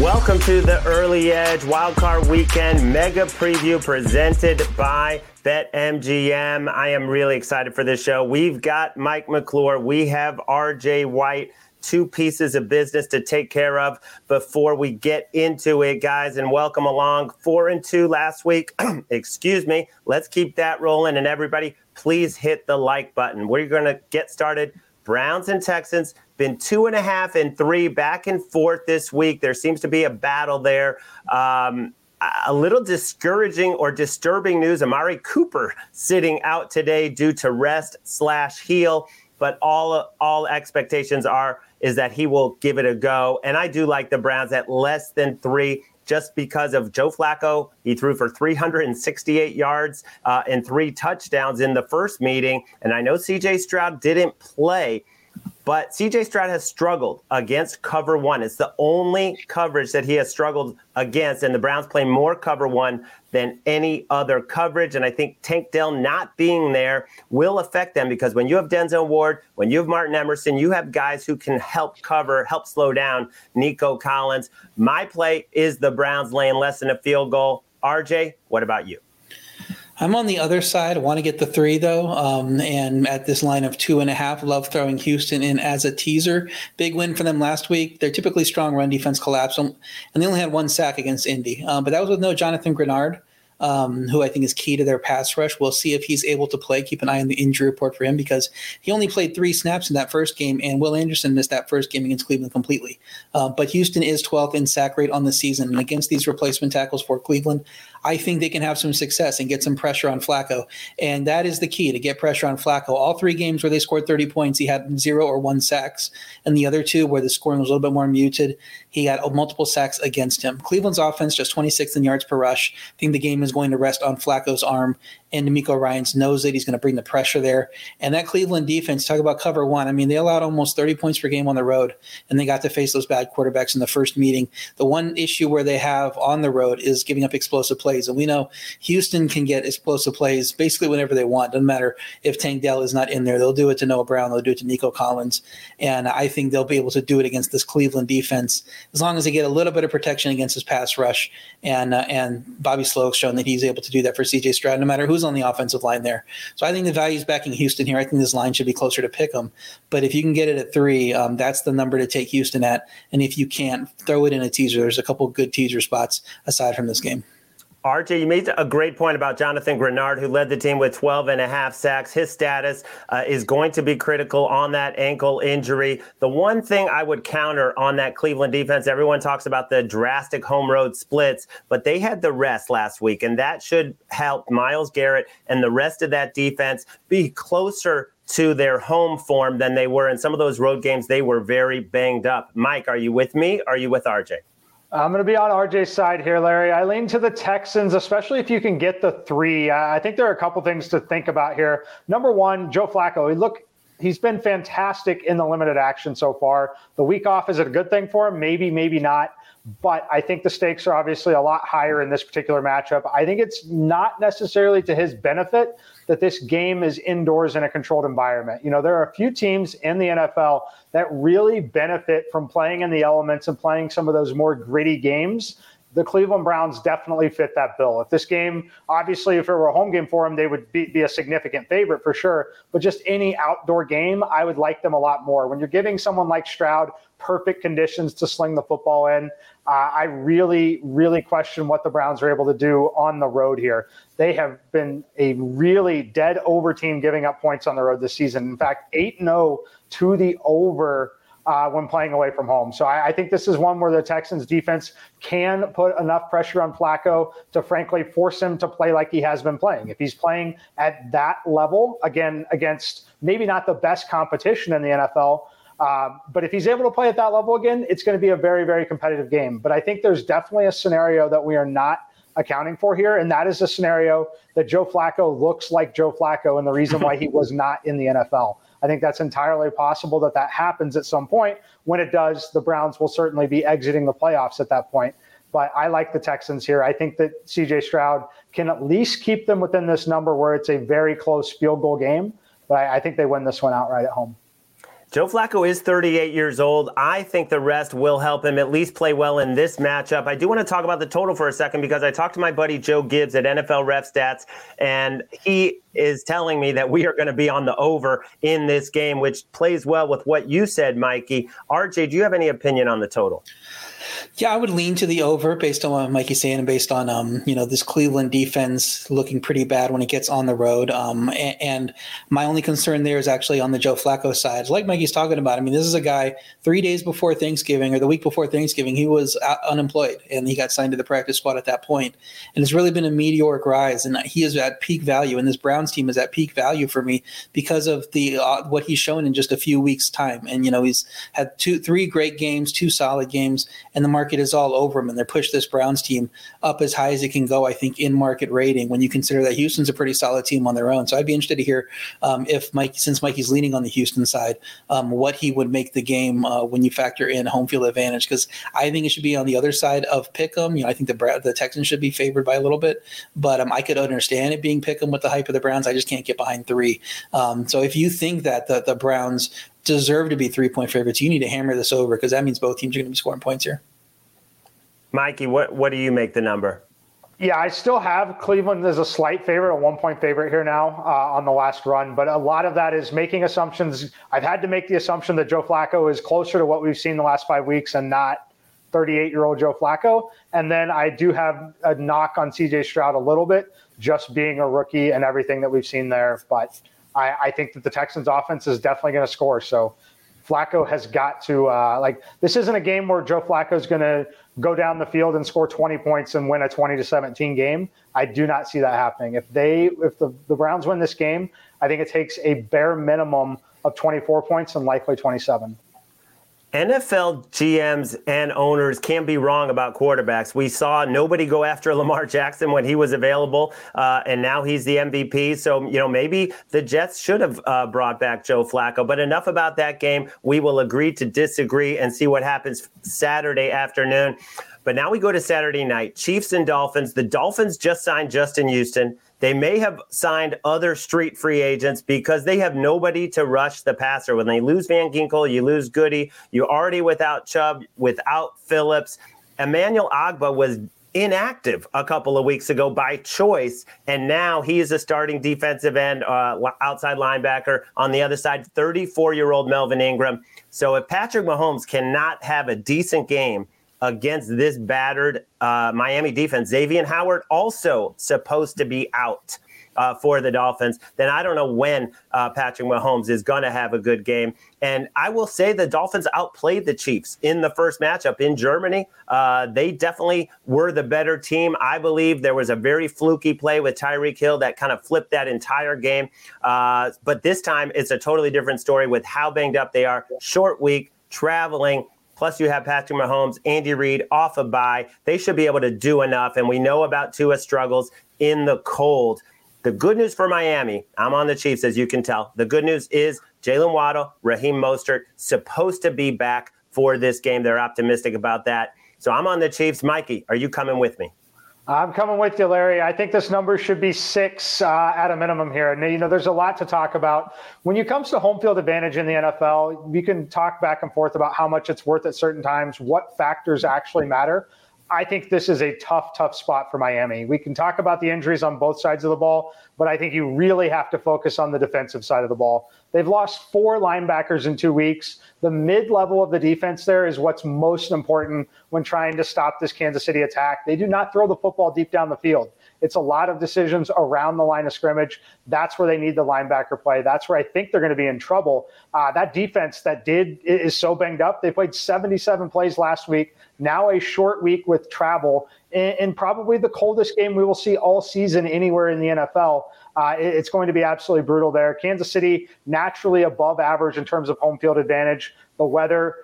Welcome to the Early Edge Wildcard Weekend Mega Preview presented by BetMGM. I am really excited for this show. We've got Mike McClure. We have RJ White two pieces of business to take care of before we get into it, guys. And welcome along. Four and two last week. Excuse me. Let's keep that rolling. And everybody, please hit the like button. We're going to get started. Browns and Texans been two and a half and three back and forth this week. There seems to be a battle there. Um, a little discouraging or disturbing news. Amari Cooper sitting out today due to rest slash heel, but all all expectations are is that he will give it a go. And I do like the Browns at less than three just because of Joe Flacco. He threw for 368 yards uh, and three touchdowns in the first meeting. And I know CJ Stroud didn't play, but CJ Stroud has struggled against cover one. It's the only coverage that he has struggled against, and the Browns play more cover one than any other coverage. And I think Tank Dell not being there will affect them because when you have Denzel Ward, when you have Martin Emerson, you have guys who can help cover, help slow down Nico Collins. My play is the Browns laying less than a field goal. RJ, what about you? I'm on the other side. I want to get the three though, um, and at this line of two and a half, love throwing Houston in as a teaser. Big win for them last week. They're typically strong run defense collapse, and they only had one sack against Indy, um, but that was with no Jonathan Greenard. um, who I think is key to their pass rush. We'll see if he's able to play. Keep an eye on the injury report for him because he only played three snaps in that first game, and Will Anderson missed that first game against Cleveland completely. Uh, but Houston is 12th in sack rate on the season, and against these replacement tackles for Cleveland, I think they can have some success and get some pressure on Flacco. And that is the key to get pressure on Flacco. All three games where they scored 30 points, he had zero or one sacks. And the other two, where the scoring was a little bit more muted, he had multiple sacks against him. Cleveland's offense just 26th in yards per rush. I think the game is going to rest on Flacco's arm and DeMeco Ryans knows that he's going to bring the pressure there. And that Cleveland defense, talk about cover one. I mean, they allowed almost 30 points per game on the road, and they got to face those bad quarterbacks in the first meeting. The one issue where they have on the road is giving up explosive plays. And we know Houston can get explosive plays basically whenever they want. Doesn't matter if Tank Dell is not in there. They'll do it to Noah Brown, they'll do it to Nico Collins. And I think they'll be able to do it against this Cleveland defense as long as they get a little bit of protection against his pass rush. And, uh, and Bobby Slowik's shown that he's able to do that for CJ Stroud, no matter who's on the offensive line there. So I think the value is backing Houston here. I think this line should be closer to pick them. But if you can get it at three, um, that's the number to take Houston at. And if you can't, throw it in a teaser. There's a couple good teaser spots aside from this game. RJ, you made a great point about Jonathan Greenard, who led the team with 12 and a half sacks. His status uh, is going to be critical on that ankle injury. The one thing I would counter on that Cleveland defense, everyone talks about the drastic home road splits, but they had the rest last week, and that should help Myles Garrett and the rest of that defense be closer to their home form than they were in some of those road games. They were very banged up. Mike, are you with me? Are you with RJ? I'm going to be on RJ's side here, Larry. I lean to the Texans, especially if you can get the three. I think there are a couple things to think about here. Number one, Joe Flacco. He look, he's been fantastic in the limited action so far. The week off is it a good thing for him? Maybe, maybe not. But I think the stakes are obviously a lot higher in this particular matchup. I think it's not necessarily to his benefit that this game is indoors in a controlled environment. You know, there are a few teams in the NFL that really benefit from playing in the elements and playing some of those more gritty games the Cleveland Browns definitely fit that bill. If this game, obviously, if it were a home game for them, they would be, be, a significant favorite for sure. But just any outdoor game, I would like them a lot more. When you're giving someone like Stroud perfect conditions to sling the football in, uh, I really, really question what the Browns are able to do on the road here. They have been a really dead over team giving up points on the road this season. In fact, 8 0 to the over uh, when playing away from home. So I, I, think this is one where the Texans defense can put enough pressure on Flacco to frankly force him to play like he has been playing. If he's playing at that level, again, against maybe not the best competition in the NFL, uh, but if he's able to play at that level again, it's going to be a very, very competitive game. But I think there's definitely a scenario that we are not accounting for here, and that is a scenario that Joe Flacco looks like Joe Flacco, and the reason why he was not in the NFL. I think that's entirely possible that that happens at some point. When it does, the Browns will certainly be exiting the playoffs at that point. But I like the Texans here. I think that CJ Stroud can at least keep them within this number where it's a very close field goal game. But I, I think they win this one outright at home. Joe Flacco is 38 years old. I think the rest will help him at least play well in this matchup. I do want to talk about the total for a second because I talked to my buddy Joe Gibbs at NFL Ref Stats, and he is telling me that we are going to be on the over in this game, which plays well with what you said, Mikey. RJ, do you have any opinion on the total? Yeah, I would lean to the over based on what Mikey's saying and based on um, you know this Cleveland defense looking pretty bad when it gets on the road. Um, and, and, my only concern there is actually on the Joe Flacco side. Like Mikey's talking about, I mean, this is a guy three days before Thanksgiving or the week before Thanksgiving, he was unemployed and he got signed to the practice squad at that point. And it's really been a meteoric rise, and he is at peak value. And this Browns team is at peak value for me because of the uh, what he's shown in just a few weeks' time. And you know, he's had two, three great games, two solid games, and the market is all over them, and they push this Browns team up as high as it can go. I think in market rating when you consider that Houston's a pretty solid team on their own. So I'd be interested to hear um, if Mike, since Mikey's leaning on the Houston side, um, what he would make the game uh, when you factor in home field advantage. Because I think it should be on the other side of Pick'em. You know, I think the the Texans should be favored by a little bit, but um, I could understand it being Pick'em with the hype of the Browns. I just can't get behind three. Um, so if you think that the the Browns deserve to be three point favorites, you need to hammer this over because that means both teams are going to be scoring points here. Mikey, what, what do you make the number? Yeah, I still have Cleveland as a slight favorite, a one point favorite here now uh, on the last run. But a lot of that is making assumptions. I've had to make the assumption that Joe Flacco is closer to what we've seen the last five weeks and not 38 year old Joe Flacco. And then I do have a knock on CJ Stroud a little bit, just being a rookie and everything that we've seen there. But I, I think that the Texans offense is definitely going to score. So Flacco has got to uh, like this isn't a game where Joe Flacco is going to go down the field and score 20 points and win a 20 to 17 game. I do not see that happening. If they if the, the Browns win this game, I think it takes a bare minimum of 24 points and likely 27. NFL GMs and owners can be wrong about quarterbacks. We saw nobody go after Lamar Jackson when he was available, uh, and now he's the MVP. So, you know, maybe the Jets should have uh, brought back Joe Flacco. But enough about that game. We will agree to disagree and see what happens Saturday afternoon. But now we go to Saturday night Chiefs and Dolphins. The Dolphins just signed Justin Houston. They may have signed other street free agents because they have nobody to rush the passer. When they lose Van Ginkel, you lose Goody. You're already without Chubb, without Phillips. Emmanuel Ogbah was inactive a couple of weeks ago by choice, and now he is a starting defensive end, uh, outside linebacker. On the other side, 34 year old Melvin Ingram. So if Patrick Mahomes cannot have a decent game, against this battered uh, Miami defense. Xavien Howard also supposed to be out. Uh, for the Dolphins, then I don't know when uh, Patrick Mahomes is going to have a good game. And I will say the Dolphins outplayed the Chiefs in the first matchup in Germany. Uh, they definitely were the better team. I believe there was a very fluky play with Tyreek Hill that kind of flipped that entire game. Uh, but this time it's a totally different story with how banged up they are. Short week, traveling. Plus, you have Patrick Mahomes, Andy Reid off a bye. They should be able to do enough. And we know about Tua's struggles in the cold. The good news for Miami, I'm on the Chiefs, as you can tell. The good news is Jaylen Waddle, Raheem Mostert, supposed to be back for this game. They're optimistic about that. So I'm on the Chiefs. Mikey, are you coming with me? I'm coming with you, Larry. I think this number should be six uh, at a minimum here. And, you know, there's a lot to talk about. When it comes to home field advantage in the NFL, we can talk back and forth about how much it's worth at certain times, what factors actually matter. I think this is a tough, tough spot for Miami. We can talk about the injuries on both sides of the ball, but I think you really have to focus on the defensive side of the ball. They've lost four linebackers in two weeks. The mid level of the defense there is what's most important when trying to stop this Kansas City attack. They do not throw the football deep down the field. It's a lot of decisions around the line of scrimmage. That's where they need the linebacker play. That's where I think they're going to be in trouble. Uh, that defense that did is so banged up. They played 77 plays last week. Now a short week with travel, and probably the coldest game we will see all season anywhere in the NFL. Uh, it's going to be absolutely brutal there. Kansas City naturally above average in terms of home field advantage. The weather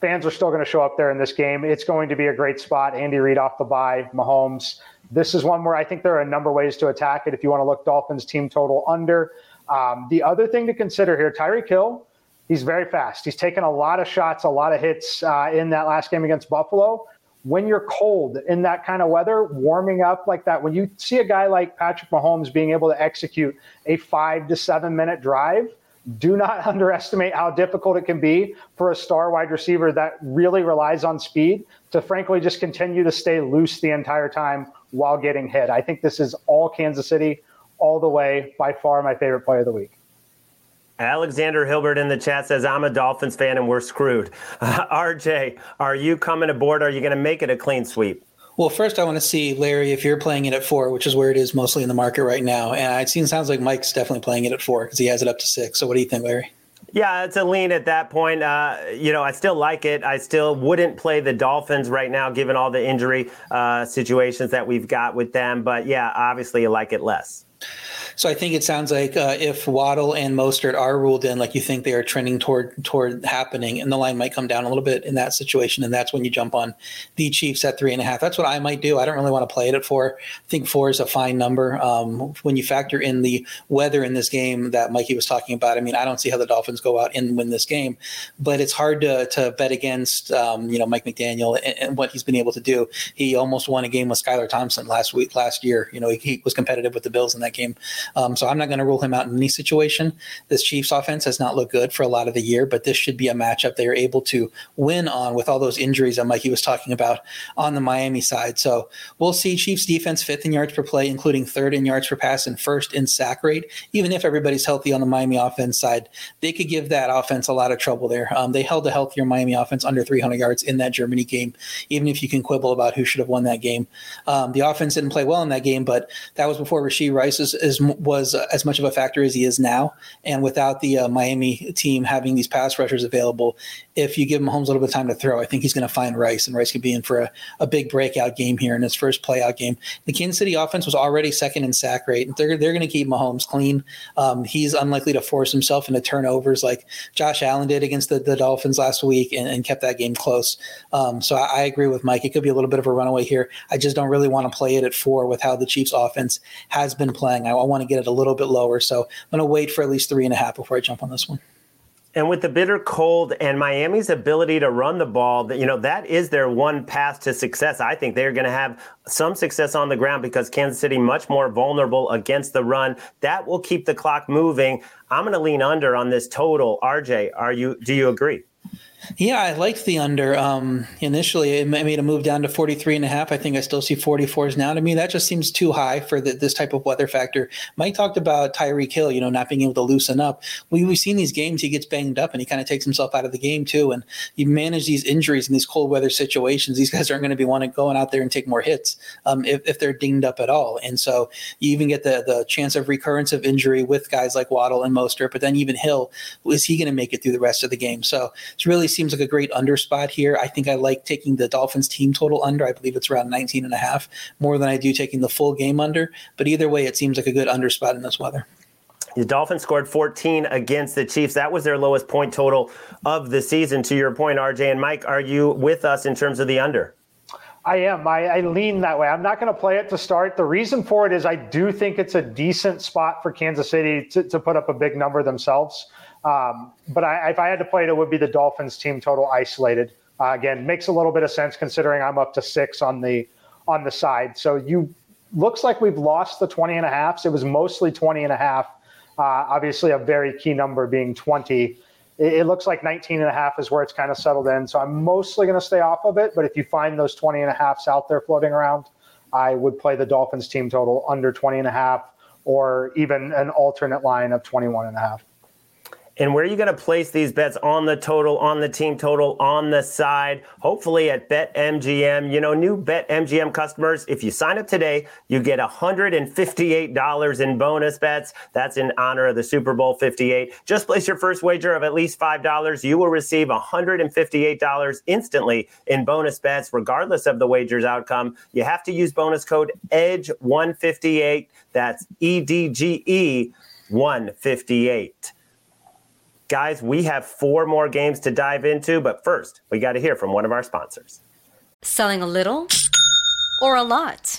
fans are still going to show up there in this game. It's going to be a great spot. Andy Reid off the bye, Mahomes. This is one where I think there are a number of ways to attack it. If you want to look Dolphins team total under, um, the other thing to consider here, Tyreek Hill, he's very fast. He's taken a lot of shots, a lot of hits uh, in that last game against Buffalo. When you're cold in that kind of weather, warming up like that, when you see a guy like Patrick Mahomes being able to execute a five to seven minute drive, do not underestimate how difficult it can be for a star wide receiver that really relies on speed to frankly just continue to stay loose the entire time while getting hit. I think this is all Kansas City all the way. By far, my favorite play of the week. Alexander Hilbert in the chat says, I'm a Dolphins fan and we're screwed. Uh, RJ, are you coming aboard? Are you going to make it a clean sweep? Well, first, I want to see, Larry, if you're playing it at four, which is where it is mostly in the market right now. And it seems, sounds like Mike's definitely playing it at four because he has it up to six. So, what do you think, Larry? Yeah, it's a lean at that point. Uh, you know, I still like it. I still wouldn't play the Dolphins right now, given all the injury uh, situations that we've got with them. But yeah, obviously, you like it less. So I think it sounds like uh, if Waddle and Mostert are ruled in, like you think they are trending toward toward happening, and the line might come down a little bit in that situation, and that's when you jump on the Chiefs at three and a half. That's what I might do. I don't really want to play it at four. I think four is a fine number. Um, when you factor in the weather in this game that Mikey was talking about, I mean, I don't see how the Dolphins go out and win this game, but it's hard to to bet against um, you know Mike McDaniel and, and, what he's been able to do. He almost won a game with Skylar Thompson last week, last year. You know, he, he was competitive with the Bills in that game. Um, so I'm not going to rule him out in any situation. This Chiefs offense has not looked good for a lot of the year, but this should be a matchup they are able to win on with all those injuries that Mikey was talking about on the Miami side. So we'll see Chiefs defense fifth in yards per play, including third in yards per pass and first in sack rate. Even if everybody's healthy on the Miami offense side, they could give that offense a lot of trouble there. Um, they held a healthier Miami offense under 300 yards in that Germany game, even if you can quibble about who should have won that game. Um, the offense didn't play well in that game, but that was before Rashee Rice is, is, was uh, as much of a factor as he is now. And without the uh, Miami team having these pass rushers available, if you give Mahomes a little bit of time to throw, I think he's going to find Rice, and Rice could be in for a, a big breakout game here in his first playout game. The Kansas City offense was already second in sack rate. And they're, they're going to keep Mahomes clean. Um, he's unlikely to force himself into turnovers like Josh Allen did against the, the Dolphins last week and, and kept that game close. Um, so I, I agree with Mike. It could be a little bit of a runaway here. I just don't really want to play it at four with how the Chiefs offense has been playing. I, I want to get it a little bit lower. So I'm going to wait for at least three and a half before I jump on this one. And with the bitter cold and Miami's ability to run the ball, you know, that is their one path to success. I think they're going to have some success on the ground because Kansas City much more vulnerable against the run. That will keep the clock moving. I'm going to lean under on this total. RJ, are you do you agree? Yeah, I liked the under. Um, initially, it made a move down to 43 and a half. I think I still see 44s now. To me, that just seems too high for the, this type of weather factor. Mike talked about Tyreek Hill, you know, not being able to loosen up. We, we've seen these games, he gets banged up and he kind of takes himself out of the game too. And you manage these injuries in these cold weather situations. These guys aren't going to be wanting going out there and take more hits um, if, if they're dinged up at all. And so you even get the, the chance of recurrence of injury with guys like Waddle and Mostert, but then even Hill, is he going to make it through the rest of the game? So it's really seems like a great under spot here. I think I like taking the Dolphins team total under. I believe it's around 19 and a half more than I do taking the full game under. But either way, it seems like a good under spot in this weather. The Dolphins scored 14 against the Chiefs. That was their lowest point total of the season. To your point, RJ and Mike, are you with us in terms of the under? I am. I, I, lean that way. I'm not going to play it to start. The reason for it is I do think it's a decent spot for Kansas City to, to put up a big number themselves. Um, but I, if I had to play it, it would be the Dolphins team total isolated. Uh, again, makes a little bit of sense considering I'm up to six on the on the side. So you looks like we've lost the 20 and a half. It was mostly 20 and a half. Uh, obviously, a very key number being 20. it, it looks like 19 and a half is where it's kind of settled in. So I'm mostly going to stay off of it. But if you find those 20 and a halfs out there floating around, I would play the Dolphins team total under 20 and a half or even an alternate line of 21 and a half. And where are you going to place these bets on the total, on the team total, on the side? Hopefully at BetMGM. You know, new BetMGM customers, if you sign up today, you get $158 in bonus bets. That's in honor of the Super Bowl 58. Just place your first wager of at least $5. You will receive $158 instantly in bonus bets, regardless of the wager's outcome. You have to use bonus code EDGE158. That's E D G E 158. Guys, we have four more games to dive into, but first, we got to hear from one of our sponsors. Selling a little or a lot?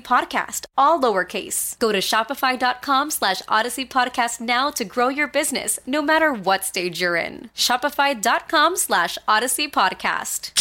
podcast, all lowercase. Go to shopify.com slash odyssey podcast now to grow your business, no matter what stage you're in. Shopify.com slash odyssey podcast.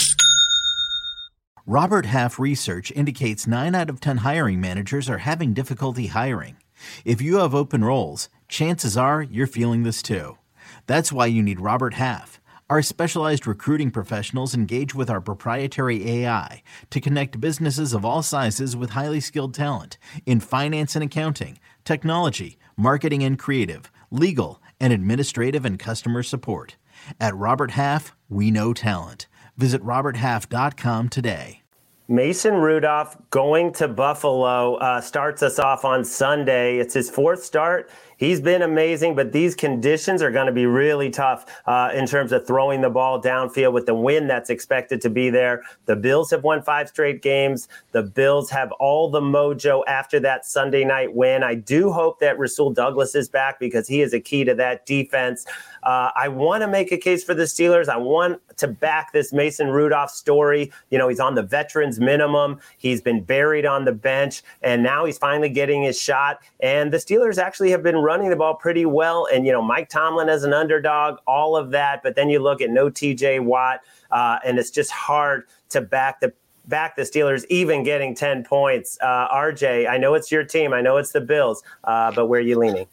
Robert Half research indicates 9 out of 10 hiring managers are having difficulty hiring. If you have open roles, chances are you're feeling this too. That's why you need Robert Half. Our specialized recruiting professionals engage with our proprietary AI to connect businesses of all sizes with highly skilled talent in finance and accounting, technology, marketing and creative, legal, and administrative and customer support. At Robert Half, we know talent. Visit RobertHalf.com today. Mason Rudolph going to Buffalo uh, starts us off on Sunday. It's his fourth start. He's been amazing, but these conditions are going to be really tough uh, in terms of throwing the ball downfield with the wind that's expected to be there. The Bills have won five straight games. The Bills have all the mojo after that Sunday night win. I do hope that Rasul Douglas is back because he is a key to that defense. Uh, I want to make a case for the Steelers. I want to back this Mason Rudolph story. You know, he's on the veterans minimum. He's been buried on the bench, and now he's finally getting his shot. And the Steelers actually have been running the ball pretty well. And, you know, Mike Tomlin as an underdog, all of that. But then you look at no TJ Watt, uh, and it's just hard to back the back the Steelers even getting 10 points. Uh, RJ, I know it's your team. I know it's the Bills, uh, but where are you leaning?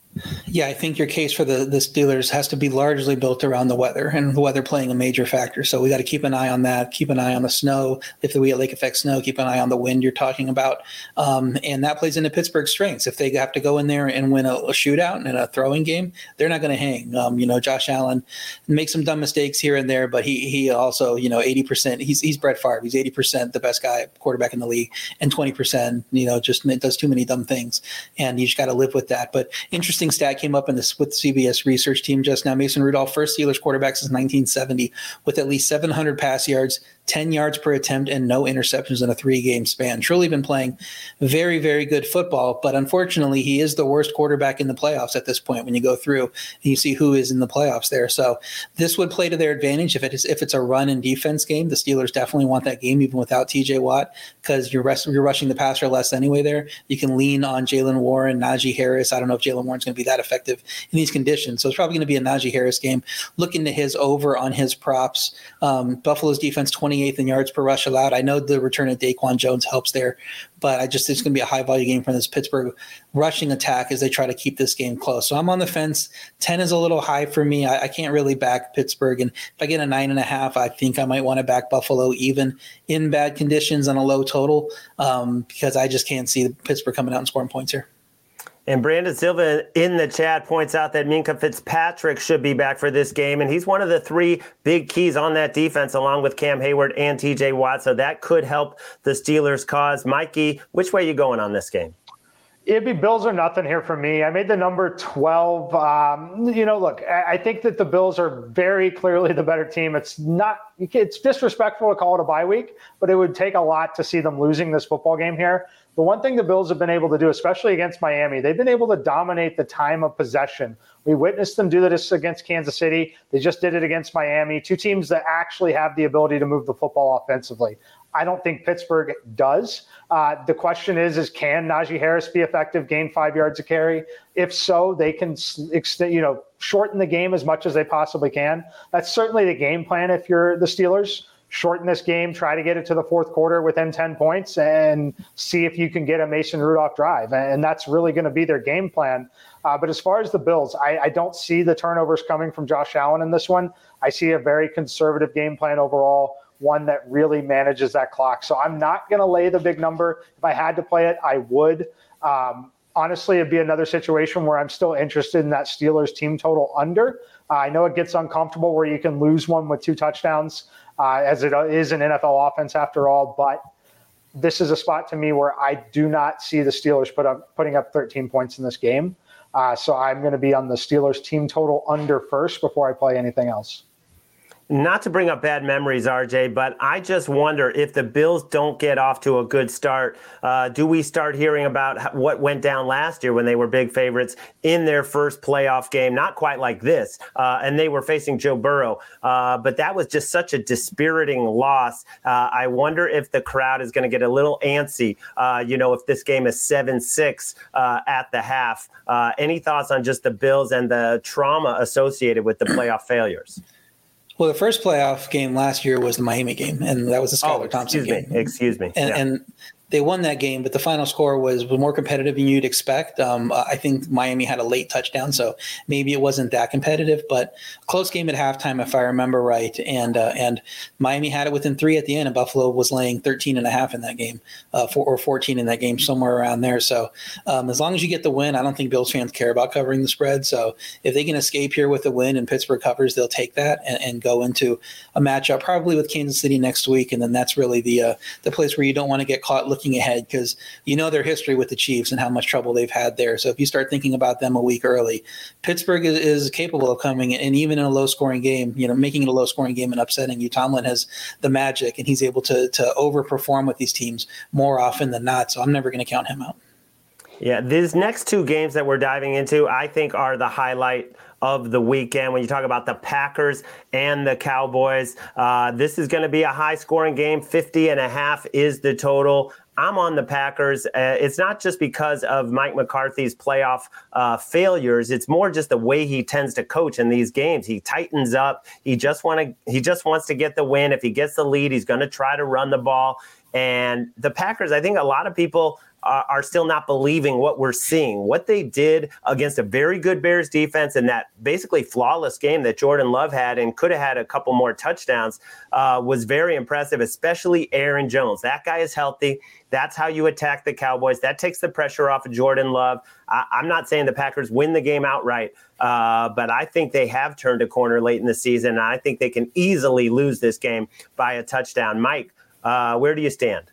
Yeah, I think your case for the, the Steelers has to be largely built around the weather and the weather playing a major factor. So we got to keep an eye on that, keep an eye on the snow. If we get lake effect snow, keep an eye on the wind you're talking about. Um, and that plays into Pittsburgh's strengths. If they have to go in there and win a, a shootout and a throwing game, they're not going to hang. Um, you know, Josh Allen makes some dumb mistakes here and there, but he he also, you know, 80%, he's, he's Brett Favre. He's 80% the best guy quarterback in the league and 20%, you know, just does too many dumb things. And you just got to live with that. But interesting stat came up in this with CBS research team just now. Mason Rudolph, first Steelers quarterback since 1970, with at least 700 pass yards, 10 yards per attempt and no interceptions in a three game span. Truly been playing very, very good football, but unfortunately, he is the worst quarterback in the playoffs at this point when you go through and you see who is in the playoffs there. So this would play to their advantage if it is if it's a run and defense game. The Steelers definitely want that game even without TJ Watt because you're you're rushing the passer less anyway there. You can lean on Jaylen Warren, Najee Harris. I don't know if Jaylen Warren's going to be that effective in these conditions. So it's probably going to be a Najee Harris game. Look into his over on his props. Um, Buffalo's defense 20 28th in yards per rush allowed. I know the return of Daquan Jones helps there, but I just it's going to be a high value game from this Pittsburgh rushing attack as they try to keep this game close. So I'm on the fence. 10 is a little high for me. I, I can't really back Pittsburgh. And if I get a nine and a half, I think I might want to back Buffalo even in bad conditions on a low total um, because I just can't see Pittsburgh coming out and scoring points here. And Brandon Silva in the chat points out that Minkah Fitzpatrick should be back for this game. And he's one of the three big keys on that defense, along with Cam Heyward and TJ Watt. So that could help the Steelers' cause. Mikey, which way are you going on this game? It'd be Bills or nothing here for me. I made the number 12. Um, you know, look, I think that the Bills are very clearly the better team. It's not, it's disrespectful to call it a bye week, but it would take a lot to see them losing this football game here. The one thing the Bills have been able to do, especially against Miami, they've been able to dominate the time of possession. We witnessed them do this against Kansas City. They just did it against Miami, two teams that actually have the ability to move the football offensively. I don't think Pittsburgh does. Uh, the question is: Is can Najee Harris be effective, gain five yards a carry? If so, they can extend, you know, shorten the game as much as they possibly can. That's certainly the game plan if you're the Steelers shorten this game, try to get it to the fourth quarter within 10 points, and see if you can get a Mason Rudolph drive. And that's really going to be their game plan. Uh, but as far as the Bills, I, I, don't see the turnovers coming from Josh Allen in this one. I see a very conservative game plan overall, one that really manages that clock. So I'm not going to lay the big number. If I had to play it, I would. Um, honestly, it'd be another situation where I'm still interested in that Steelers team total under. Uh, I know it gets uncomfortable where you can lose one with two touchdowns uh, as it is an NFL offense after all. But this is a spot to me where I do not see the Steelers put up putting up 13 points in this game. Uh, so I'm going to be on the Steelers team total under first before I play anything else not to bring up bad memories, RJ, but I just wonder if the Bills don't get off to a good start, uh, do we start hearing about what went down last year when they were big favorites in their first playoff game? Not quite like this, uh, and they were facing Joe Burrow, uh, but that was just such a dispiriting loss. Uh, I wonder if the crowd is going to get a little antsy, uh, you know, if this game is 7 6 uh, at the half. any thoughts on just the Bills and the trauma associated with the playoff failures? Well, the first playoff game last year was the Miami game, and that was the oh, Skylar oh, Thompson game. Me, excuse me. And, yeah. and they won that game, but the final score was more competitive than you'd expect. Um, I think Miami had a late touchdown, so maybe it wasn't that competitive, but close game at halftime, if I remember right. And uh, and Miami had it within three at the end, and Buffalo was laying 13 and a half in that game, uh, four, or 14 in that game, somewhere around there. So um, as long as you get the win, I don't think Bills fans care about covering the spread. So if they can escape here with a win and Pittsburgh covers, they'll take that and, and go into a matchup probably with Kansas City next week, and then that's really the uh, the place where you don't want to get caught looking looking ahead because you know their history with the Chiefs and how much trouble they've had there. So if you start thinking about them a week early, Pittsburgh is, is capable of coming and even in a low scoring game, you know, making it a low scoring game and upsetting you. Tomlin has the magic and he's able to to overperform with these teams more often than not. So I'm never going to count him out. Yeah, these next two games that we're diving into, I think, are the highlight of the weekend. When you talk about the Packers and the Cowboys, uh, this is going to be a high scoring game. 50 and a half is the total. I'm on the Packers. Uh, it's not just because of Mike McCarthy's playoff uh, failures. It's more just the way he tends to coach in these games. He tightens up. He just want to. He just wants to get the win. If he gets the lead, he's going to try to run the ball. And the Packers, I think a lot of people are, are still not believing what we're seeing. What they did against a very good Bears defense and that basically flawless game that Jordan Love had and could have had a couple more touchdowns uh, was very impressive, especially Aaron Jones. That guy is healthy. That's how you attack the Cowboys. That takes the pressure off of Jordan Love. I, am not saying the Packers win the game outright, uh, but I think they have turned a corner late in the season. And I think they can easily lose this game by a touchdown. Mike, uh, where do you stand?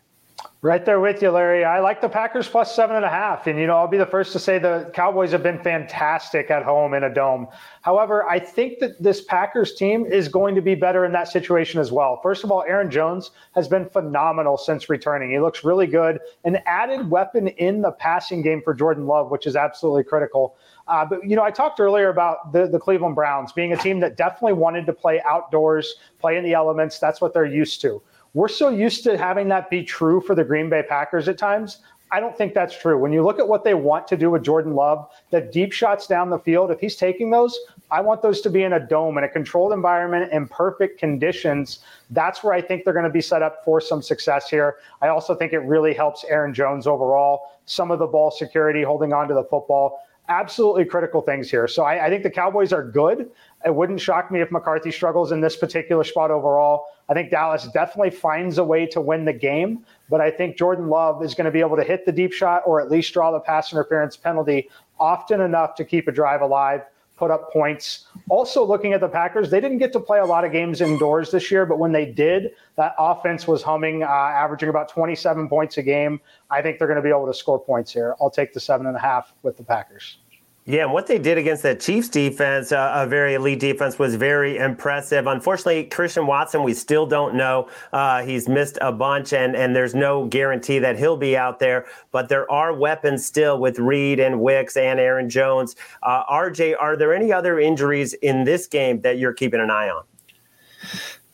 Right there with you, Larry. I like the Packers plus seven and a half. And, you know, I'll be the first to say the Cowboys have been fantastic at home in a dome. However, I think that this Packers team is going to be better in that situation as well. First of all, Aaron Jones has been phenomenal since returning. He looks really good. An added weapon in the passing game for Jordan Love, which is absolutely critical. Uh, but, you know, I talked earlier about the, the Cleveland Browns being a team that definitely wanted to play outdoors, play in the elements. That's what they're used to. We're so used to having that be true for the Green Bay Packers at times. I don't think that's true. When you look at what they want to do with Jordan Love, the deep shots down the field, if he's taking those, I want those to be in a dome, in a controlled environment, in perfect conditions. That's where I think they're going to be set up for some success here. I also think it really helps Aaron Jones overall. Some of the ball security, holding on to the football absolutely critical things here. So I, I, think the Cowboys are good. It wouldn't shock me if McCarthy struggles in this particular spot overall. I think Dallas definitely finds a way to win the game, but I think Jordan Love is going to be able to hit the deep shot or at least draw the pass interference penalty often enough to keep a drive alive put up points. Also, looking at the Packers, they didn't get to play a lot of games indoors this year, but when they did, that offense was humming, uh, averaging about 27 points a game. I think they're going to be able to score points here. I'll take the seven and a half with the Packers. Yeah, and what they did against that Chiefs defense, uh, a very elite defense, was very impressive. Unfortunately, Christian Watson, we still don't know. Uh, he's missed a bunch, and, and there's no guarantee that he'll be out there. But there are weapons still with Reed and Wicks and Aaron Jones. Uh, RJ, are there any other injuries in this game that you're keeping an eye on?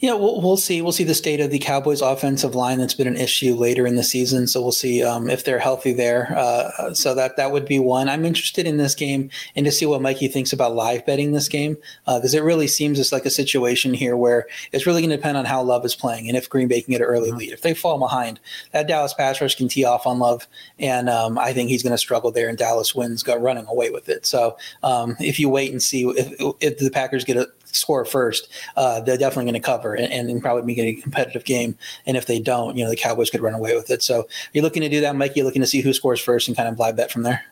Yeah, we'll, we'll see. We'll see the state of the Cowboys' offensive line. That's been an issue later in the season, so we'll see um, if they're healthy there. Uh, so that that would be one. I'm interested in this game and to see what Mikey thinks about live betting this game because uh, it really seems it's like a situation here where it's really going to depend on how Love is playing and if Green Bay can get an early mm-hmm. lead. If they fall behind, that Dallas pass rush can tee off on Love, and um, I think he's going to struggle there. And Dallas wins, got running away with it. So um, if you wait and see if, if the Packers get a score first, uh, they're definitely going to cover and, and, probably make it a competitive game. And if they don't, you know, the Cowboys could run away with it. So you're looking to do that, Mike. You're looking to see who scores first and kind of live bet from there.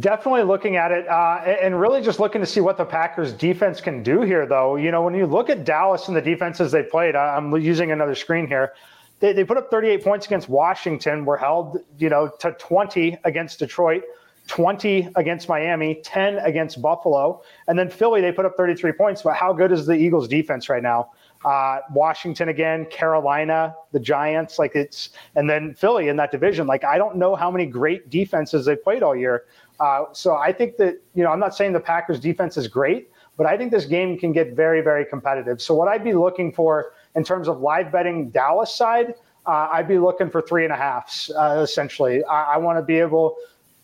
Definitely looking at it uh, and really just looking to see what the Packers defense can do here, though. You know, when you look at Dallas and the defenses they played, I'm using another screen here. They, they put up 38 points against Washington, were held, you know, to 20 against Detroit. 20 against Miami, 10 against Buffalo. And then Philly, they put up 33 points. But how good is the Eagles defense right now? Uh, Washington again, Carolina, the Giants, like it's, and then Philly in that division. Like, I don't know how many great defenses they played all year. Uh, so I think that, you know, I'm not saying the Packers defense is great, but I think this game can get very, very competitive. So what I'd be looking for in terms of live betting Dallas side, uh, I'd be looking for three and a halfs, uh, essentially. I, I want to be able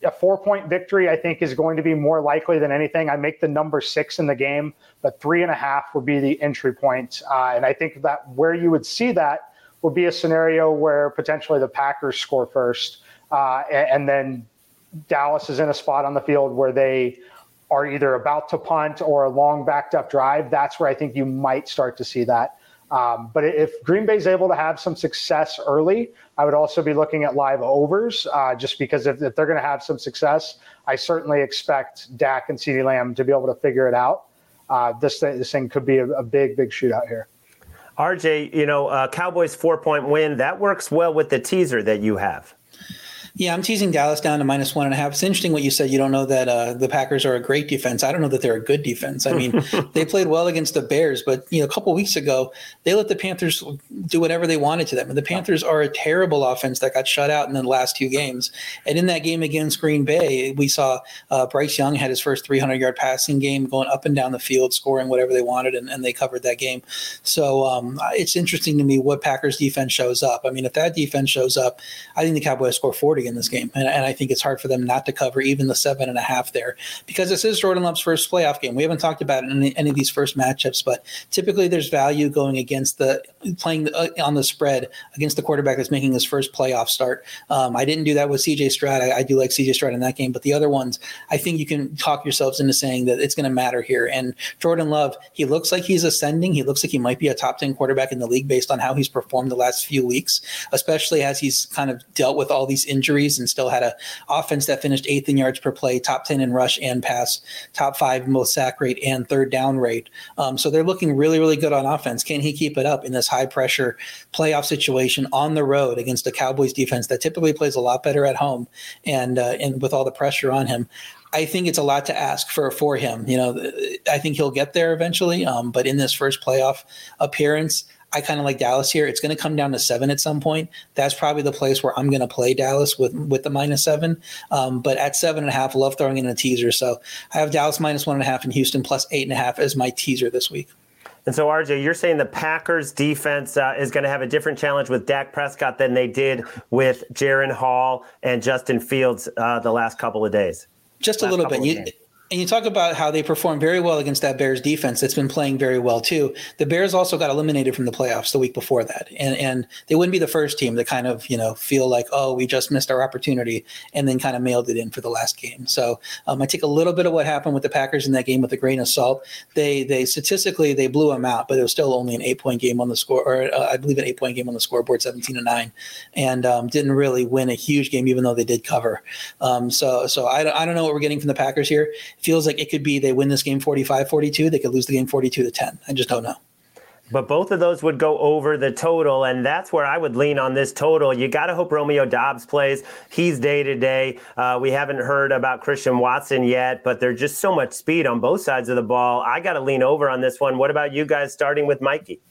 a four point victory, I think, is going to be more likely than anything. I make the number six in the game, but three and a half would be the entry point. Uh, and I think that where you would see that would be a scenario where potentially the Packers score first, uh, and, and then Dallas is in a spot on the field where they are either about to punt or a long backed up drive. That's where I think you might start to see that. Um, but if Green Bay is able to have some success early, I would also be looking at live overs uh, just because if, if they're going to have some success, I certainly expect Dak and CeeDee Lamb to be able to figure it out. Uh, this, this thing could be a, a, big, big shootout here. RJ, you know, uh, Cowboys four point win, that works well with the teaser that you have. Yeah, I'm teasing Dallas down to minus one and a half. It's interesting what you said. You don't know that uh, the Packers are a great defense. I don't know that they're a good defense. I mean, they played well against the Bears, but you know, a couple weeks ago they let the Panthers do whatever they wanted to them. And the Panthers are a terrible offense that got shut out in the last two games. And in that game against Green Bay, we saw uh, Bryce Young had his first 300 yard passing game, going up and down the field, scoring whatever they wanted, and, and they covered that game. So um, it's interesting to me what Packers defense shows up. I mean, if that defense shows up, I think the Cowboys score 40 in this game. And, and I think it's hard for them not to cover even the seven and a half there because this is Jordan Love's first playoff game. We haven't talked about it in any, any of these first matchups, but typically there's value going against the playing the, uh, on the spread against the quarterback that's making his first playoff start. Um, I didn't do that with CJ Stroud. I, I, do like CJ Stroud in that game, but the other ones, I think you can talk yourselves into saying that it's going to matter here. And Jordan Love, he looks like he's ascending. He looks like he might be a top 10 quarterback in the league based on how he's performed the last few weeks, especially as he's kind of dealt with all these injuries and still had a offense that finished eighth in yards per play, top 10 in rush and pass, top five most sack rate and third down rate. Um, so they're looking really, really good on offense. Can he keep it up in this high pressure playoff situation on the road against a Cowboys defense that typically plays a lot better at home and, uh, and with all the pressure on him? I think it's a lot to ask for for him. You know, I think he'll get there eventually. Um, but in this first playoff appearance, I kind of like Dallas here. It's going to come down to seven at some point. That's probably the place where I'm going to play Dallas with with the minus seven. Um, but at seven and a half, love throwing in a teaser. So I have Dallas minus one and a half and Houston plus eight and a half as my teaser this week. And so, RJ, you're saying the Packers defense uh, is going to have a different challenge with Dak Prescott than they did with Jaren Hall and Justin Fields uh, the last couple of days? Just a little bit. You, and you talk about how they performed very well against that Bears defense that's been playing very well too. The Bears also got eliminated from the playoffs the week before that. And and they wouldn't be the first team to kind of, you know, feel like, oh, we just missed our opportunity and then kind of mailed it in for the last game. So um, I take a little bit of what happened with the Packers in that game with a grain of salt. They they statistically they blew them out, but it was still only an eight point game on the score, or uh, I believe an eight point game on the scoreboard, 17 to nine, and um, didn't really win a huge game, even though they did cover. Um, so so I, I don't know what we're getting from the Packers here feels like it could be they win this game 45 42. They could lose the game 42 to 10. I just don't know. But both of those would go over the total, and that's where I would lean on this total. You got to hope Romeo Doubs plays. He's day to day. Uh, we haven't heard about Christian Watson yet, but there's just so much speed on both sides of the ball. I got to lean over on this one. What about you guys starting with Mikey?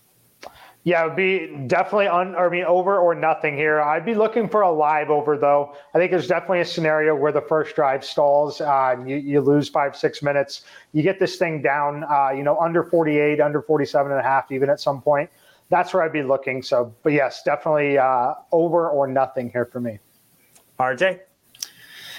Yeah, it would be definitely on, I mean, over or nothing here. I'd be looking for a live over, though. I think there's definitely a scenario where the first drive stalls, uh, you, you lose five, six minutes. You get this thing down, uh, you know, under 48, under 47 and a half, even at some point. That's where I'd be looking. So, but yes, definitely uh, over or nothing here for me. RJ?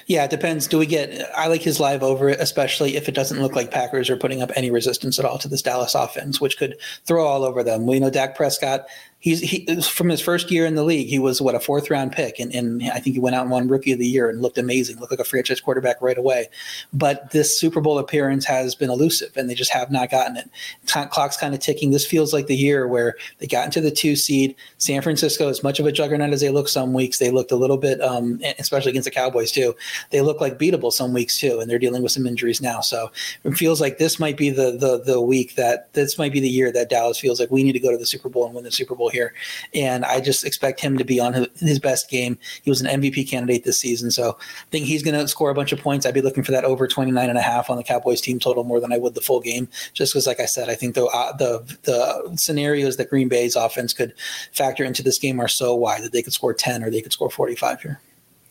Yeah, it depends. Do we get? I like his live over, it, especially if it doesn't look like Packers are putting up any resistance at all to this Dallas offense, which could throw all over them. We know Dak Prescott he's he from his first year in the league, he was what a fourth round pick, and, and I think he went out and won Rookie of the Year and looked amazing, looked like a franchise quarterback right away. But this Super Bowl appearance has been elusive, and they just have not gotten it. Clock's kind of ticking. This feels like the year where they got into the two seed. San Francisco, as much of a juggernaut as they look some weeks, they looked a little bit, um, especially against the Cowboys too. They look like beatable some weeks too, and they're dealing with some injuries now. So it feels like this might be the the the week that this might be the year that Dallas feels like we need to go to the Super Bowl and win the Super Bowl here. And I just expect him to be on his best game. He was an MVP candidate this season. So I think he's going to score a bunch of points. I'd be looking for that over 29 and a half on the Cowboys team total more than I would the full game. Just because, like I said, I think the, uh, the, the scenarios that Green Bay's offense could factor into this game are so wide that they could score 10 or they could score 45 here.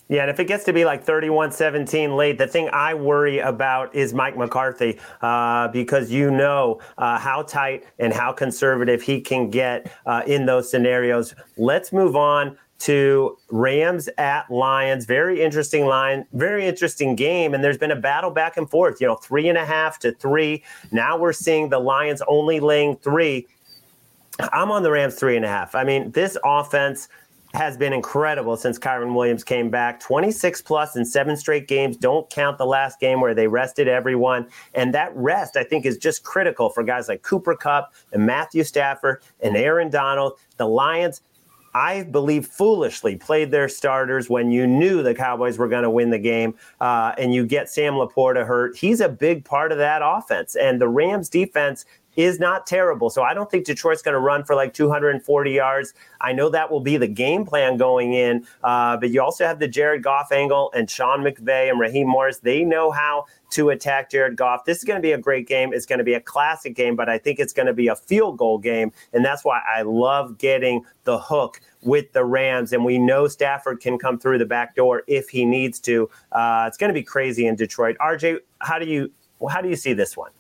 Yeah, and if it gets to be like 31 17 late, the thing I worry about is Mike McCarthy uh, because you know uh, how tight and how conservative he can get uh, in those scenarios. Let's move on to Rams at Lions. Very interesting line, very interesting game. And there's been a battle back and forth, you know, three and a half to three. Now we're seeing the Lions only laying three. I'm on the Rams three and a half. I mean, this offense has been incredible since Kyren Williams came back. 26 plus in seven straight games. Don't count the last game where they rested everyone. And that rest, I think, is just critical for guys like Cooper Kupp and Matthew Stafford and Aaron Donald. The Lions, I believe, foolishly played their starters when you knew the Cowboys were going to win the game, uh, and you get Sam LaPorta hurt. He's a big part of that offense. And the Rams defense is not terrible. So I don't think Detroit's going to run for like 240 yards. I know that will be the game plan going in, uh, but you also have the Jared Goff angle and Sean McVay and Raheem Morris. They know how to attack Jared Goff. This is going to be a great game. It's going to be a classic game, but I think it's going to be a field goal game. And that's why I love getting the hook with the Rams. And we know Stafford can come through the back door if he needs to. Uh, it's going to be crazy in Detroit. RJ, how do you how do you see this one?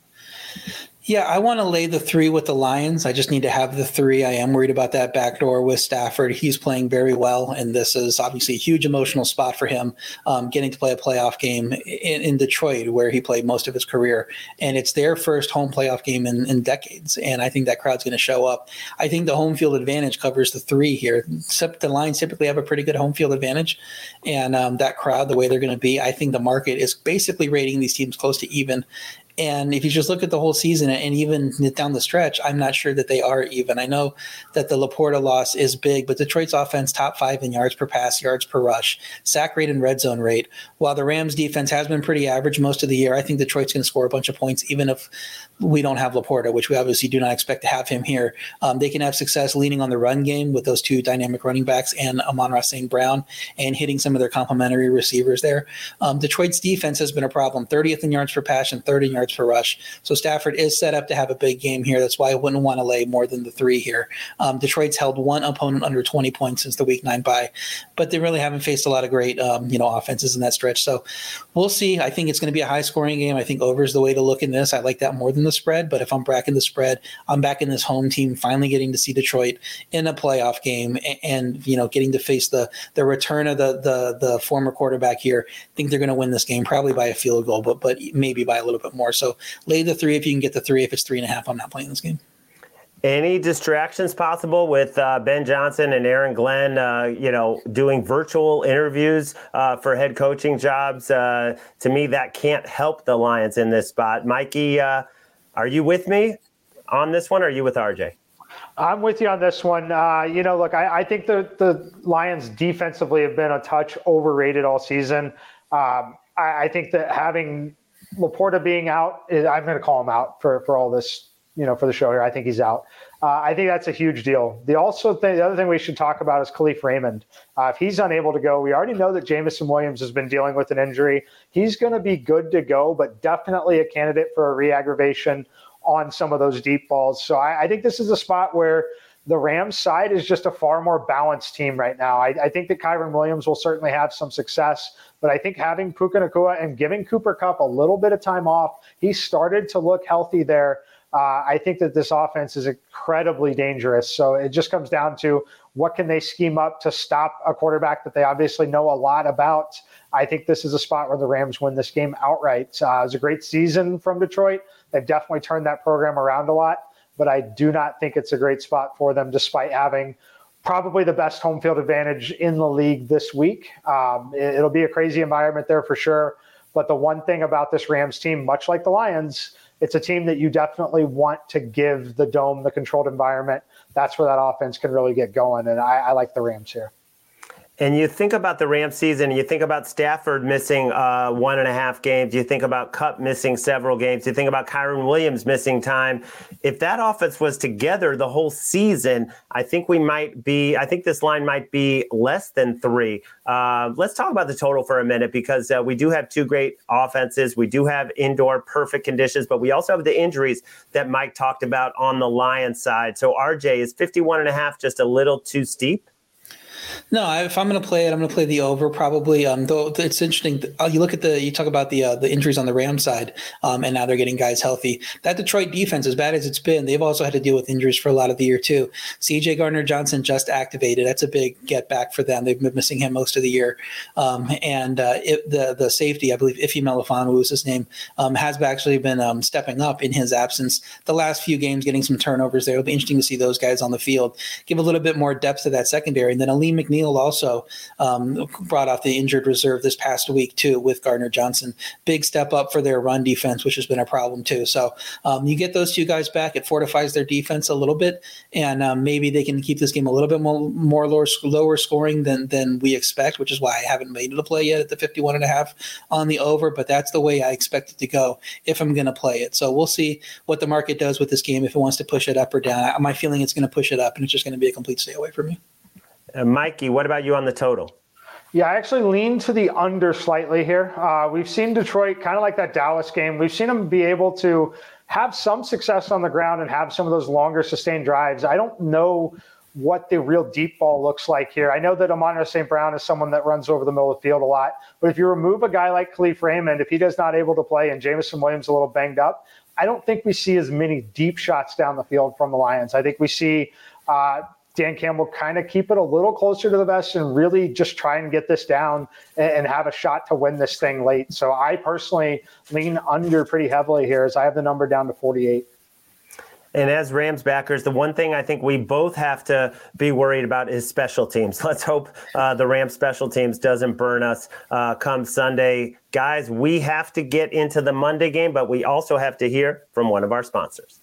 Yeah, I want to lay the three with the Lions. I just need to have the three. I am worried about that backdoor with Stafford. He's playing very well, and this is obviously a huge emotional spot for him, um, getting to play a playoff game in, in, Detroit, where he played most of his career. And it's their first home playoff game in, in decades. And I think that crowd's going to show up. I think the home field advantage covers the three here. Except the Lions typically have a pretty good home field advantage. And um, that crowd, the way they're going to be, I think the market is basically rating these teams close to even. And if you just look at the whole season and even down the stretch, I'm not sure that they are even. I know that the LaPorta loss is big, but Detroit's offense top five in yards per pass, yards per rush, sack rate, and red zone rate. While the Rams defense has been pretty average most of the year, I think Detroit's going to score a bunch of points, even if we don't have LaPorta, which we obviously do not expect to have him here. Um, they can have success leaning on the run game with those two dynamic running backs and Amon-Ra St. Brown and hitting some of their complementary receivers there. Um, Detroit's defense has been a problem 30th in yards per pass and 30 yards yards rush. So Stafford is set up to have a big game here. That's why I wouldn't want to lay more than the three here. Um, Detroit's held one opponent under 20 points since the week nine bye, but they really haven't faced a lot of great, um, you know, offenses in that stretch. So we'll see. I think it's going to be a high scoring game. I think over is the way to look in this. I like that more than the spread, but if I'm bracking the spread, I'm back in this home team, finally getting to see Detroit in a playoff game and, and you know, getting to face the, the return of the, the, the former quarterback here. I think they're going to win this game probably by a field goal, but, but maybe by a little bit more. So lay the three if you can get the three. If it's three and a half, I'm not playing this game. Any distractions possible with uh, Ben Johnson and Aaron Glenn, uh, you know, doing virtual interviews uh, for head coaching jobs? Uh, to me, that can't help the Lions in this spot. Mikey, uh, are you with me on this one? Or are you with RJ? I'm with you on this one. Uh, you know, look, I, I, think the the Lions defensively have been a touch overrated all season. Um, I, I, think that having LaPorta being out, I'm going to call him out for for all this you know, for the show here. I think he's out. Uh, I think that's a huge deal. The also thing, the other thing we should talk about is Kalif Raymond. Uh, if he's unable to go, we already know that Jameson Williams has been dealing with an injury. He's going to be good to go, but definitely a candidate for a reaggravation on some of those deep balls. So I, I think this is a spot where the Rams side is just a far more balanced team right now. I, I, think that Kyren Williams will certainly have some success, but I think having Puka Nacua and giving Cooper Kupp a little bit of time off, he started to look healthy there uh, I think that this offense is incredibly dangerous. So it just comes down to what can they scheme up to stop a quarterback that they obviously know a lot about. I think this is a spot where the Rams win this game outright. Uh, it was a great season from Detroit. They've definitely turned that program around a lot, but I do not think it's a great spot for them, despite having probably the best home field advantage in the league this week. Um, it, it'll be a crazy environment there for sure. But the one thing about this Rams team, much like the Lions, it's a team that you definitely want to give the dome the controlled environment. That's where that offense can really get going. And I, I like the Rams here. And you think about the Rams season, you think about Stafford missing uh, one and a half games, you think about Kupp missing several games, you think about Kyren Williams missing time. If that offense was together the whole season, I think we might be, I think this line might be less than three. Uh, let's talk about the total for a minute because uh, we do have two great offenses. We do have indoor perfect conditions, but we also have the injuries that Mike talked about on the Lions side. So RJ is 51 and a half just a little too steep? No, if I'm going to play it, I'm going to play the over probably. Um, though it's interesting. Uh, you look at the you talk about the uh, the injuries on the Ram side, um, and now they're getting guys healthy. That Detroit defense, as bad as it's been, they've also had to deal with injuries for a lot of the year too. C.J. Gardner Johnson just activated. That's a big get back for them. They've been missing him most of the year, um, and uh, it, the the safety, I believe, Ife Melifonwu was his name, um, has actually been um, stepping up in his absence. The last few games, getting some turnovers there. It'll be interesting to see those guys on the field give a little bit more depth to that secondary, and then Alim McNeill also um, brought off the injured reserve this past week too with Gardner Johnson. Big step up for their run defense, which has been a problem too. So um, you get those two guys back, it fortifies their defense a little bit, and um, maybe they can keep this game a little bit more, more lower, lower scoring than than we expect, which is why I haven't made it a play yet at the 51 and a half on the over. But that's the way I expect it to go if I'm going to play it. So we'll see what the market does with this game if it wants to push it up or down. My feeling it's going to push it up, and it's just going to be a complete stay away for me. Uh, Mikey, what about you on the total? Yeah, I actually lean to the under slightly here. Uh, we've seen Detroit kind of like that Dallas game. We've seen them be able to have some success on the ground and have some of those longer sustained drives. I don't know what the real deep ball looks like here. I know that Amon St. Brown is someone that runs over the middle of the field a lot, but if you remove a guy like Kalif Raymond, if he does not able to play and Jameson Williams a little banged up, I don't think we see as many deep shots down the field from the Lions. I think we see uh, Dan Campbell kind of keep it a little closer to the vest and really just try and get this down and, have a shot to win this thing late. So I personally lean under pretty heavily here as I have the number down to 48. And as Rams backers, the one thing I think we both have to be worried about is special teams. Let's hope uh, the Rams special teams doesn't burn us uh, come Sunday. Guys, we have to get into the Monday game, but we also have to hear from one of our sponsors.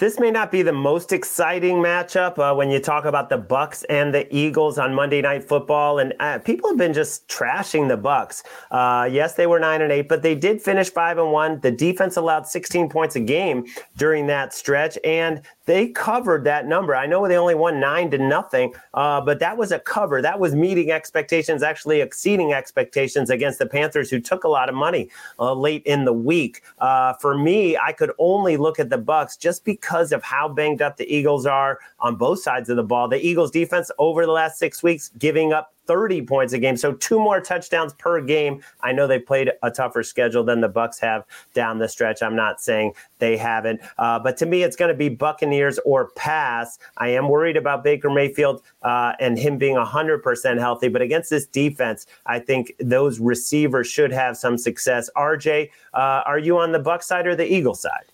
This may not be the most exciting matchup uh, when you talk about the Bucks and the Eagles on Monday Night Football, and uh, people have been just trashing the Bucks. Uh, yes, they were nine and eight, but they did finish five and one. The defense allowed 16 points a game during that stretch, and they covered that number. I know they only won nine to nothing, uh, but that was a cover. That was meeting expectations, actually exceeding expectations against the Panthers, who took a lot of money uh, late in the week. Uh, for me, I could only look at the Bucks just because of how banged up the Eagles are on both sides of the ball. The Eagles' defense over the last six weeks giving up 30 points a game. So two more touchdowns per game. I know they played a tougher schedule than the Bucks have down the stretch. I'm not saying they haven't, uh, but to me, it's going to be Buccaneers or pass. I am worried about Baker Mayfield uh, and him being 100% healthy, but against this defense, I think those receivers should have some success. RJ, uh, are you on the Buck side or the Eagle side?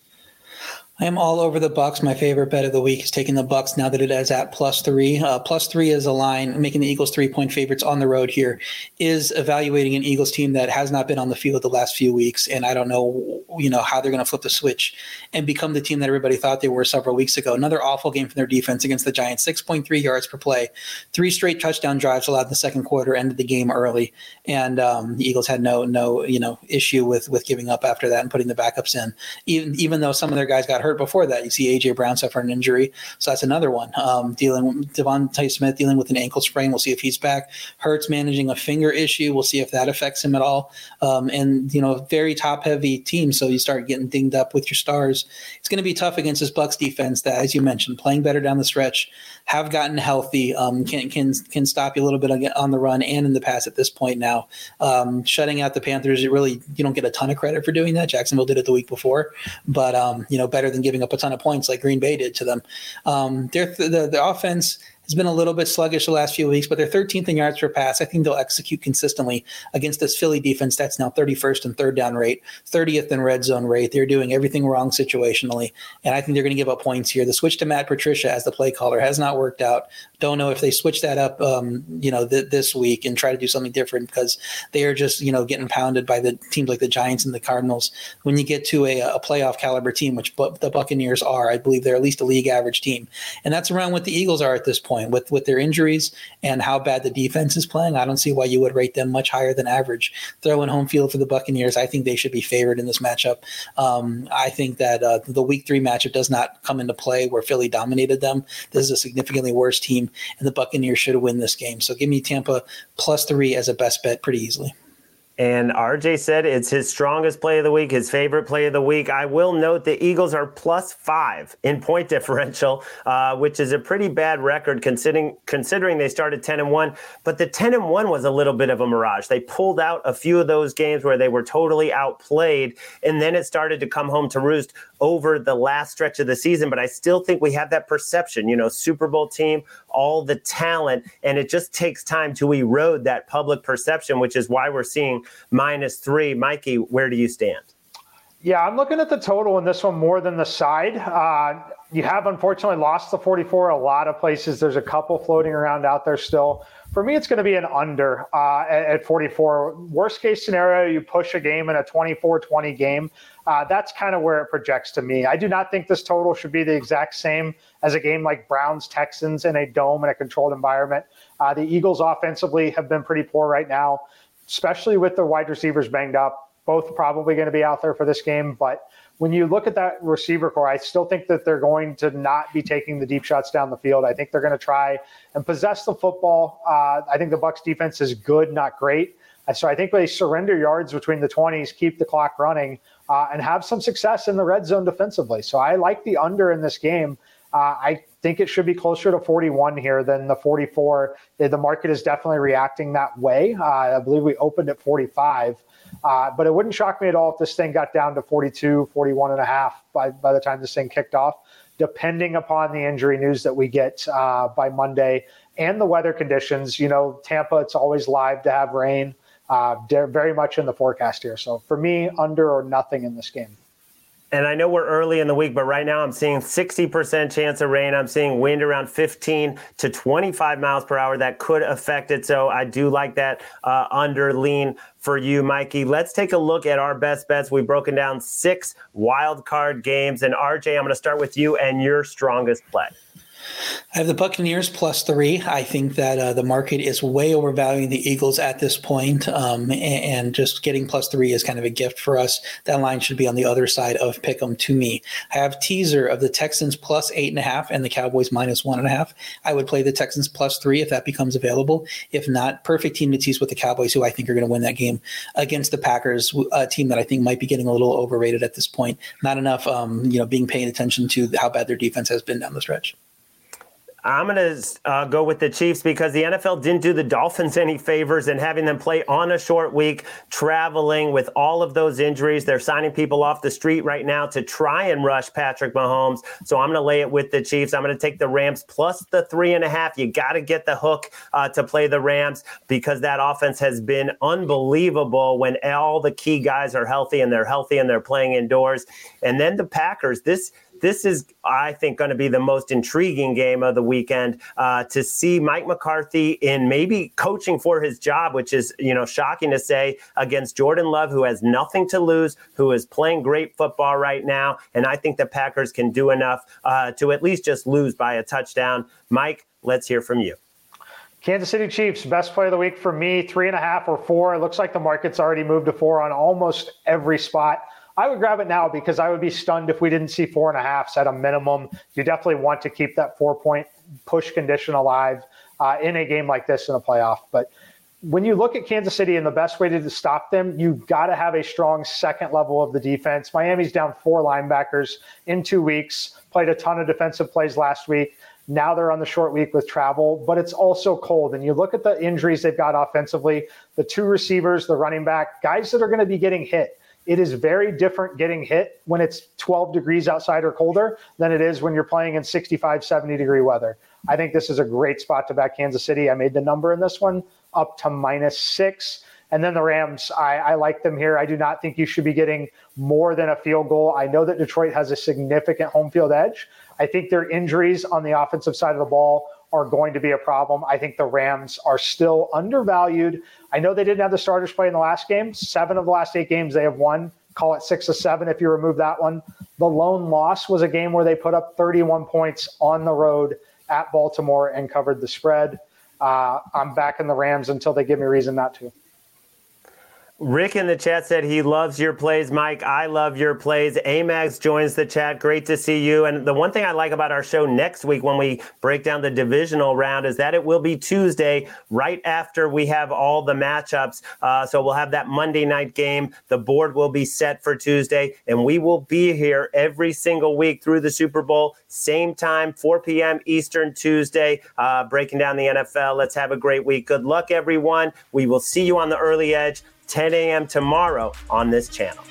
I am all over the Bucks. My favorite bet of the week is taking the Bucks now that it is at plus three. Uh, plus three is a line, making the Eagles three point favorites on the road here. Is evaluating an Eagles team that has not been on the field the last few weeks, and I don't know, you know, how they're going to flip the switch and become the team that everybody thought they were several weeks ago. Another awful game from their defense against the Giants, six point three yards per play, three straight touchdown drives allowed in the second quarter, ended the game early, and um, the Eagles had no no you know issue with with giving up after that and putting the backups in, even even though some of their guys got hurt hurt before that. You see AJ Brown suffer an injury, so that's another one. Um, dealing with DeVonta Smith dealing with an ankle sprain. We'll see if he's back. Hurts managing a finger issue. We'll see if that affects him at all. Um, and you know, very top heavy team, so you start getting dinged up with your stars. It's going to be tough against this Bucks defense that, as you mentioned, playing better down the stretch, have gotten healthy, um, can can can stop you a little bit on the run and in the pass at this point now. Um, shutting out the Panthers, it really you don't get a ton of credit for doing that. Jacksonville did it the week before, but um, you know, better than giving up a ton of points like Green Bay did to them. Um, their the, the offense has been a little bit sluggish the last few weeks, but they're 13th in yards per pass. I think they'll execute consistently against this Philly defense that's now 31st in third down rate, 30th in red zone rate. They're doing everything wrong situationally, and I think they're going to give up points here. The switch to Matt Patricia as the play caller has not worked out. Don't know if they switch that up, um, you know, th- this week and try to do something different because they are just, you know, getting pounded by the teams like the Giants and the Cardinals. When you get to a, a playoff caliber team, which bu- the Buccaneers are, I believe they're at least a league average team, and that's around what the Eagles are at this point point with with their injuries and how bad the defense is playing. I don't see why you would rate them much higher than average. Throwing home field for the Buccaneers, I think they should be favored in this matchup. Um, I think that uh, the Week Three matchup does not come into play where Philly dominated them. This is a significantly worse team, and the Buccaneers should win this game. So give me Tampa plus three as a best bet pretty easily. And RJ said it's his strongest play of the week, his favorite play of the week. I will note the Eagles are plus five in point differential, uh, which is a pretty bad record considering considering they started 10 and 1. But the 10 and 1 was a little bit of a mirage. They pulled out a few of those games where they were totally outplayed, and then it started to come home to roost over the last stretch of the season. But I still think we have that perception, you know, Super Bowl team, all the talent, and it just takes time to erode that public perception, which is why we're seeing minus three. Mikey, where do you stand? Yeah, I'm looking at the total in this one more than the side. Uh, you have unfortunately lost the 44 a lot of places. There's a couple floating around out there still. For me, it's going to be an under uh, at 44. Worst case scenario, you push a game in a 24 20 game. Uh, that's kind of where it projects to me. I do not think this total should be the exact same as a game like Browns Texans in a dome in a controlled environment. Uh, the Eagles offensively have been pretty poor right now especially with the wide receivers banged up. Both probably going to be out there for this game. But when you look at that receiver core, I still think that they're going to not be taking the deep shots down the field. I think they're going to try and possess the football. Uh, I think the Bucks defense is good, not great. So I think they surrender yards between the 20s, keep the clock running, uh, and have some success in the red zone defensively. So I like the under in this game. Uh, I think it should be closer to 41 here than the 44. The market is definitely reacting that way. Uh, I believe we opened at 45. Uh, but it wouldn't shock me at all if this thing got down to 42, 41 and a half by, by the time this thing kicked off, depending upon the injury news that we get uh, by Monday and the weather conditions. You know, Tampa, it's always live to have rain. Uh, they're very much in the forecast here. So for me, under or nothing in this game and I know we're early in the week, but right now I'm seeing 60% chance of rain. I'm seeing wind around 15 to 25 miles per hour that could affect it. So I do like that uh, under lean for you, Mikey. Let's take a look at our best bets. We've broken down six wild card games. And RJ, I'm going to start with you and your strongest play. I have the Buccaneers plus three. I think that uh, the market is way overvaluing the Eagles at this point, um, and, and, just getting plus three is kind of a gift for us. That line should be on the other side of Pick'em to me. I have teaser of the Texans plus eight and a half and the Cowboys minus one and a half. I would play the Texans plus three if that becomes available. If not, perfect team to tease with the Cowboys, who I think are going to win that game against the Packers, a team that I think might be getting a little overrated at this point. Not enough, um, you know, being paying attention to how bad their defense has been down the stretch. I'm going to uh, go with the Chiefs because the NFL didn't do the Dolphins any favors in having them play on a short week, traveling with all of those injuries. They're signing people off the street right now to try and rush Patrick Mahomes. So I'm going to lay it with the Chiefs. I'm going to take the Rams plus the three and a half. You got to get the hook uh, to play the Rams because that offense has been unbelievable when all the key guys are healthy and they're healthy and they're playing indoors. And then the Packers, this this is, I think, going to be the most intriguing game of the weekend uh, to see Mike McCarthy in maybe coaching for his job, which is, you know, shocking to say against Jordan Love, who has nothing to lose, who is playing great football right now. And I think the Packers can do enough uh, to at least just lose by a touchdown. Mike, let's hear from you. Kansas City Chiefs, best play of the week for me, three and a half or four. It looks like the market's already moved to four on almost every spot. I would grab it now because I would be stunned if we didn't see four and a halfs at a minimum. You definitely want to keep that four point push condition alive uh, in a game like this in a playoff. But when you look at Kansas City and the best way to stop them, you've got to have a strong second level of the defense. Miami's down four linebackers in two weeks, played a ton of defensive plays last week. Now they're on the short week with travel, but it's also cold. And you look at the injuries they've got offensively the two receivers, the running back, guys that are going to be getting hit it is very different getting hit when it's 12 degrees outside or colder than it is when you're playing in 65, 70 degree weather. I think this is a great spot to back Kansas City. I made the number in this one up to minus six. And then the Rams, I, I, like them here. I do not think you should be getting more than a field goal. I know that Detroit has a significant home field edge. I think their injuries on the offensive side of the ball are going to be a problem. I think the Rams are still undervalued. I know they didn't have the starters play in the last game. Seven of the last eight games they have won. Call it six or seven if you remove that one. The lone loss was a game where they put up 31 points on the road at Baltimore and covered the spread. Uh, I'm back in the Rams until they give me reason not to. Rick in the chat said he loves your plays. Mike, I love your plays. Amax joins the chat. Great to see you. And the one thing I like about our show next week when we break down the divisional round is that it will be Tuesday, right after we have all the matchups. Uh, so we'll have that Monday night game. The board will be set for Tuesday, and we will be here every single week through the Super Bowl, same time, 4 p.m. Eastern Tuesday, uh, breaking down the NFL. Let's have a great week. Good luck, everyone. We will see you on the early edge. 10 a.m. tomorrow on this channel.